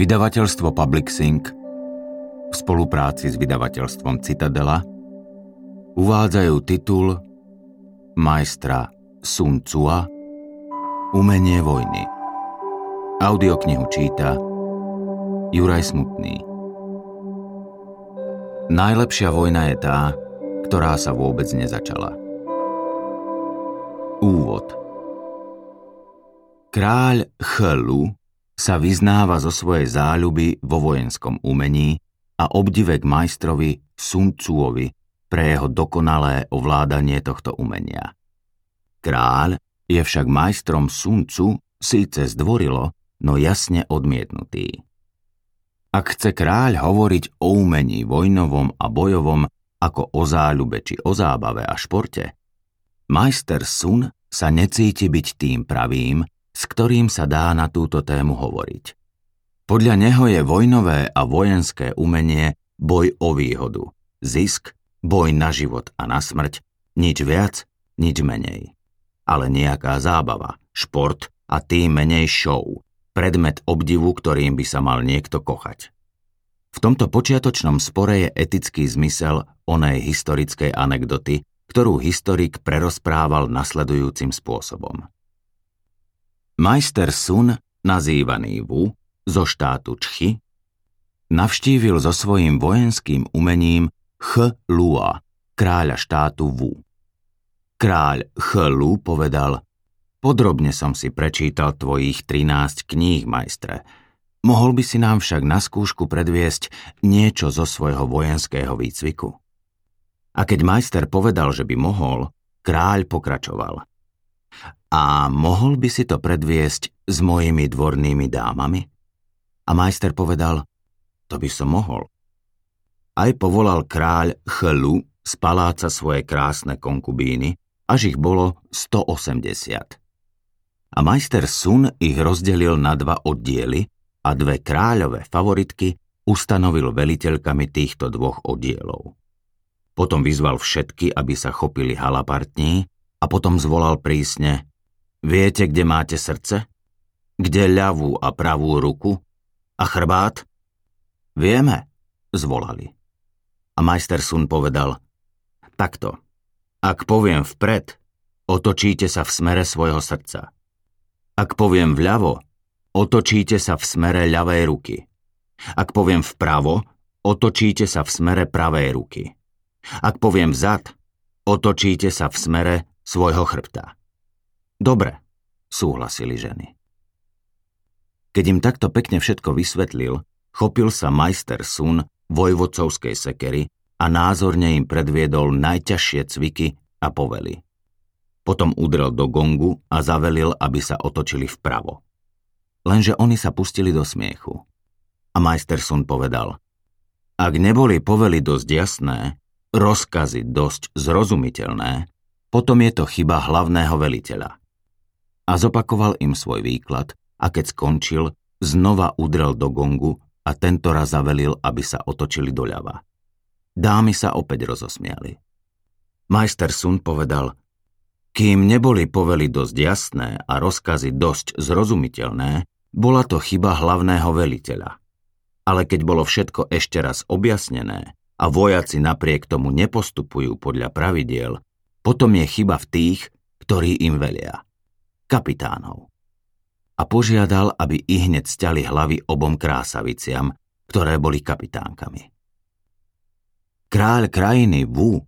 Vydavateľstvo Public Sync v spolupráci s vydavateľstvom Citadela uvádzajú titul majstra Sun Tsua Umenie vojny. Audioknihu číta Juraj Smutný. Najlepšia vojna je tá, ktorá sa vôbec nezačala. Úvod Kráľ Chlu sa vyznáva zo svojej záľuby vo vojenskom umení a obdive k majstrovi Sun Tzuovi pre jeho dokonalé ovládanie tohto umenia. Kráľ je však majstrom Sun Tzu síce zdvorilo, no jasne odmietnutý. Ak chce kráľ hovoriť o umení vojnovom a bojovom ako o záľube či o zábave a športe, majster Sun sa necíti byť tým pravým, s ktorým sa dá na túto tému hovoriť. Podľa neho je vojnové a vojenské umenie boj o výhodu, zisk, boj na život a na smrť, nič viac, nič menej. Ale nejaká zábava, šport a tým menej show, predmet obdivu, ktorým by sa mal niekto kochať. V tomto počiatočnom spore je etický zmysel onej historickej anekdoty, ktorú historik prerozprával nasledujúcim spôsobom. Majster Sun, nazývaný Wu, zo štátu Čchy, navštívil so svojím vojenským umením Ch Lua, kráľa štátu Wu. Kráľ Ch Lu povedal, podrobne som si prečítal tvojich 13 kníh, majstre. Mohol by si nám však na skúšku predviesť niečo zo svojho vojenského výcviku? A keď majster povedal, že by mohol, kráľ pokračoval. A mohol by si to predviesť s mojimi dvornými dámami? A majster povedal, to by som mohol. Aj povolal kráľ Chlu z paláca svoje krásne konkubíny, až ich bolo 180. A majster Sun ich rozdelil na dva oddiely a dve kráľové favoritky ustanovil veliteľkami týchto dvoch oddielov. Potom vyzval všetky, aby sa chopili halapartní a potom zvolal prísne Viete, kde máte srdce? Kde ľavú a pravú ruku? A chrbát? Vieme, zvolali. A majster Sun povedal, takto, ak poviem vpred, otočíte sa v smere svojho srdca. Ak poviem vľavo, otočíte sa v smere ľavej ruky. Ak poviem vpravo, otočíte sa v smere pravej ruky. Ak poviem vzad, otočíte sa v smere svojho chrbta. Dobre, súhlasili ženy. Keď im takto pekne všetko vysvetlil, chopil sa majster Sun vojvodcovskej sekery a názorne im predviedol najťažšie cviky a povely. Potom udrel do gongu a zavelil, aby sa otočili vpravo. Lenže oni sa pustili do smiechu. A majster Sun povedal, ak neboli povely dosť jasné, rozkazy dosť zrozumiteľné, potom je to chyba hlavného veliteľa a zopakoval im svoj výklad a keď skončil, znova udrel do gongu a tento raz zavelil, aby sa otočili doľava. Dámy sa opäť rozosmiali. Majster Sun povedal, kým neboli povely dosť jasné a rozkazy dosť zrozumiteľné, bola to chyba hlavného veliteľa. Ale keď bolo všetko ešte raz objasnené a vojaci napriek tomu nepostupujú podľa pravidiel, potom je chyba v tých, ktorí im velia kapitánov. A požiadal, aby i hneď stiali hlavy obom krásaviciam, ktoré boli kapitánkami. Kráľ krajiny Wu,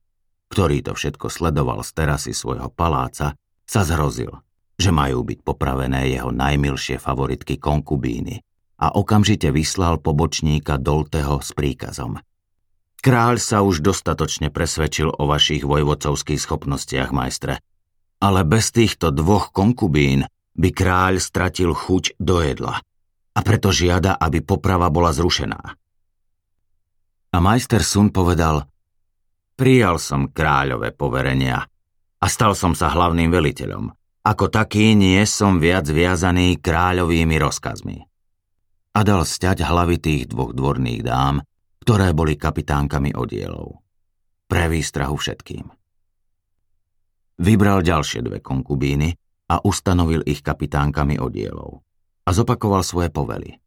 ktorý to všetko sledoval z terasy svojho paláca, sa zhrozil, že majú byť popravené jeho najmilšie favoritky konkubíny a okamžite vyslal pobočníka Dolteho s príkazom. Kráľ sa už dostatočne presvedčil o vašich vojvodcovských schopnostiach, majstre, ale bez týchto dvoch konkubín by kráľ stratil chuť do jedla a preto žiada, aby poprava bola zrušená. A majster Sun povedal, prijal som kráľové poverenia a stal som sa hlavným veliteľom. Ako taký nie som viac viazaný kráľovými rozkazmi. A dal sťať hlavy tých dvoch dvorných dám, ktoré boli kapitánkami odielov. Pre výstrahu všetkým. Vybral ďalšie dve konkubíny a ustanovil ich kapitánkami odielov. A zopakoval svoje povely.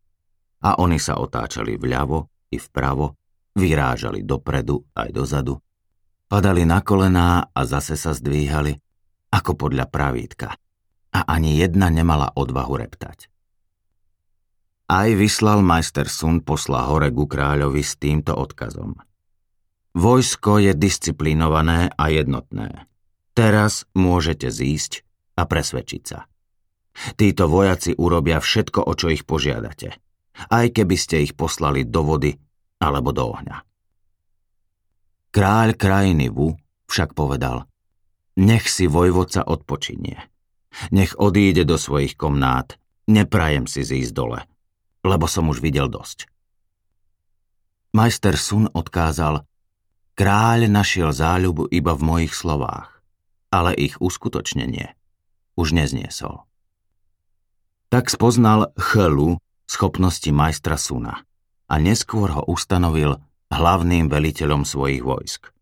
a oni sa otáčali vľavo i vpravo, vyrážali dopredu aj dozadu, padali na kolená a zase sa zdvíhali, ako podľa pravítka. A ani jedna nemala odvahu reptať. Aj vyslal majster Sun posla hore ku kráľovi s týmto odkazom. Vojsko je disciplinované a jednotné. Teraz môžete zísť a presvedčiť sa. Títo vojaci urobia všetko, o čo ich požiadate. Aj keby ste ich poslali do vody alebo do ohňa. Kráľ krajiny Vu však povedal, nech si vojvodca odpočinie. Nech odíde do svojich komnát, neprajem si zísť dole, lebo som už videl dosť. Majster Sun odkázal, kráľ našiel záľubu iba v mojich slovách, ale ich uskutočnenie už nezniesol. Tak spoznal Chlu schopnosti majstra Suna a neskôr ho ustanovil hlavným veliteľom svojich vojsk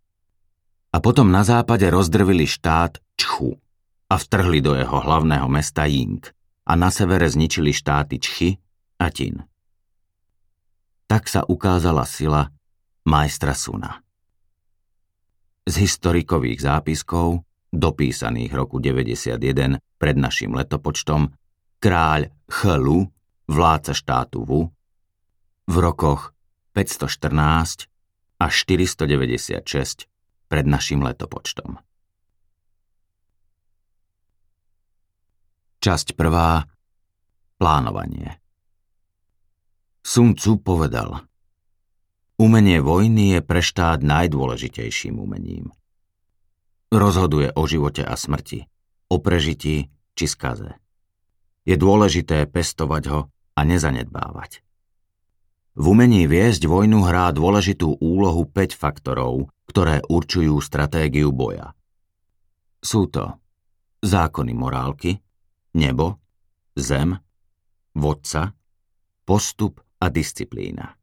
a potom na západe rozdrvili štát Čchu a vtrhli do jeho hlavného mesta Ying a na severe zničili štáty Čchy a Tin. Tak sa ukázala sila majstra Suna. Z historikových zápiskov, dopísaných roku 91 pred našim letopočtom, kráľ Chlu, vládca štátu Wu, v rokoch 514 až 496 pred našim letopočtom. Časť prvá. Plánovanie. Sun Tzu povedal Umenie vojny je pre štát najdôležitejším umením. Rozhoduje o živote a smrti, o prežití či skaze. Je dôležité pestovať ho a nezanedbávať. V umení viesť vojnu hrá dôležitú úlohu 5 faktorov, ktoré určujú stratégiu boja. Sú to zákony morálky, nebo, zem, vodca, postup a disciplína.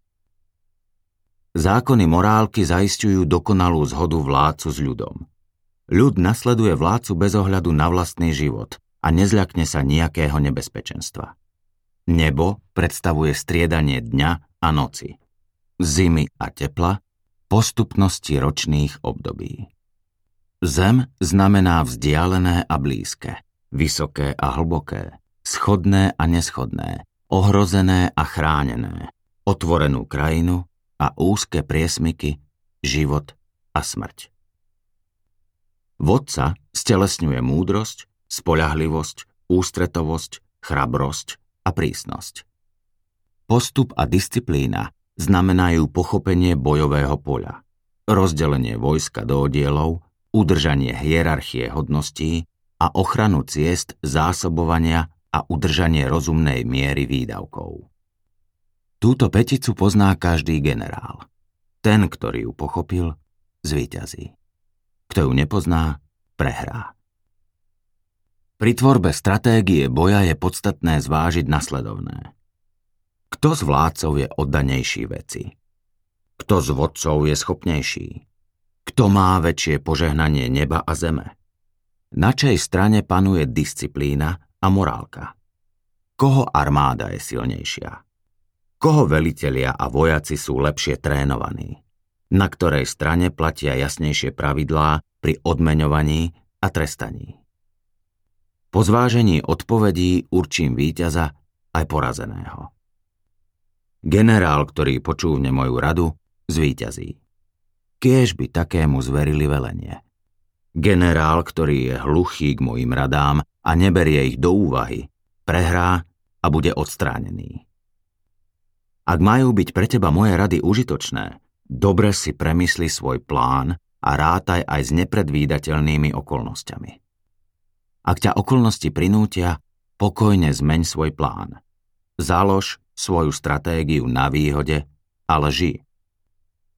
Zákony morálky zaistujú dokonalú zhodu vládcu s ľudom. Ľud nasleduje vládcu bez ohľadu na vlastný život a nezľakne sa nejakého nebezpečenstva. Nebo predstavuje striedanie dňa a noci, zimy a tepla, postupnosti ročných období. Zem znamená vzdialené a blízke, vysoké a hlboké, schodné a neschodné, ohrozené a chránené, otvorenú krajinu a úzke priesmyky, život a smrť. Vodca stelesňuje múdrosť, spoľahlivosť, ústretovosť, chrabrosť a prísnosť. Postup a disciplína znamenajú pochopenie bojového poľa, rozdelenie vojska do oddielov, udržanie hierarchie hodností a ochranu ciest zásobovania a udržanie rozumnej miery výdavkov. Túto peticu pozná každý generál. Ten, ktorý ju pochopil, zvíťazí. Kto ju nepozná, prehrá. Pri tvorbe stratégie boja je podstatné zvážiť nasledovné. Kto z vládcov je oddanejší veci? Kto z vodcov je schopnejší? Kto má väčšie požehnanie neba a zeme? Na čej strane panuje disciplína a morálka? Koho armáda je silnejšia? Koho velitelia a vojaci sú lepšie trénovaní? Na ktorej strane platia jasnejšie pravidlá pri odmeňovaní a trestaní? Po zvážení odpovedí určím víťaza aj porazeného. Generál, ktorý počúvne moju radu, zvíťazí. Kiež by takému zverili velenie. Generál, ktorý je hluchý k mojim radám a neberie ich do úvahy, prehrá a bude odstránený. Ak majú byť pre teba moje rady užitočné, dobre si premysli svoj plán a rátaj aj s nepredvídateľnými okolnostiami. Ak ťa okolnosti prinútia, pokojne zmeň svoj plán. Založ svoju stratégiu na výhode a lži.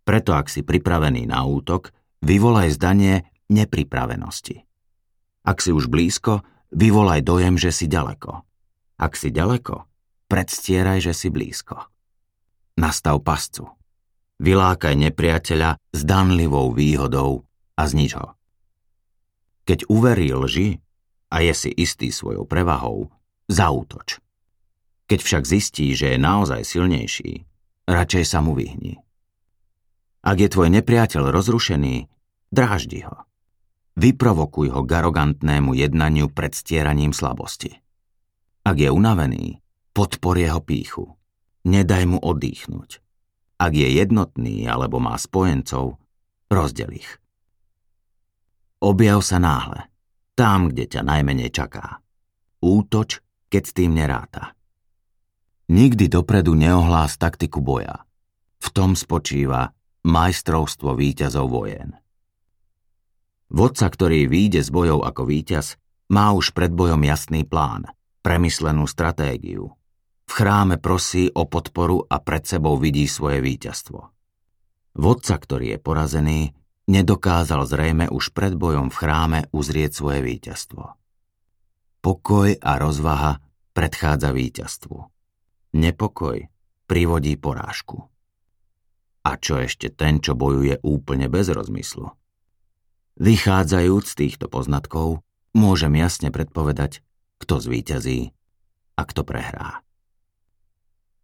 Preto ak si pripravený na útok, vyvolaj zdanie nepripravenosti. Ak si už blízko, vyvolaj dojem, že si ďaleko. Ak si ďaleko, predstieraj, že si blízko. Nastav pascu. Vylákaj nepriateľa s danlivou výhodou a znič ho. Keď uverí lži a je si istý svojou prevahou, zaútoč. Keď však zistí, že je naozaj silnejší, radšej sa mu vyhni. Ak je tvoj nepriateľ rozrušený, dráždi ho. Vyprovokuj ho k arogantnému jednaniu pred stieraním slabosti. Ak je unavený, podpor jeho píchu. Nedaj mu oddychnúť. Ak je jednotný alebo má spojencov, rozdel ich. Objav sa náhle, tam, kde ťa najmenej čaká. Útoč, keď s tým neráta. Nikdy dopredu neohlás taktiku boja. V tom spočíva majstrovstvo víťazov vojen. Vodca, ktorý výjde z bojov ako víťaz, má už pred bojom jasný plán, premyslenú stratégiu. V chráme prosí o podporu a pred sebou vidí svoje víťazstvo. Vodca, ktorý je porazený, nedokázal zrejme už pred bojom v chráme uzrieť svoje víťazstvo. Pokoj a rozvaha predchádza víťazstvu. Nepokoj privodí porážku. A čo ešte ten, čo bojuje úplne bez rozmyslu? Vychádzajúc z týchto poznatkov, môžem jasne predpovedať, kto zvíťazí a kto prehrá.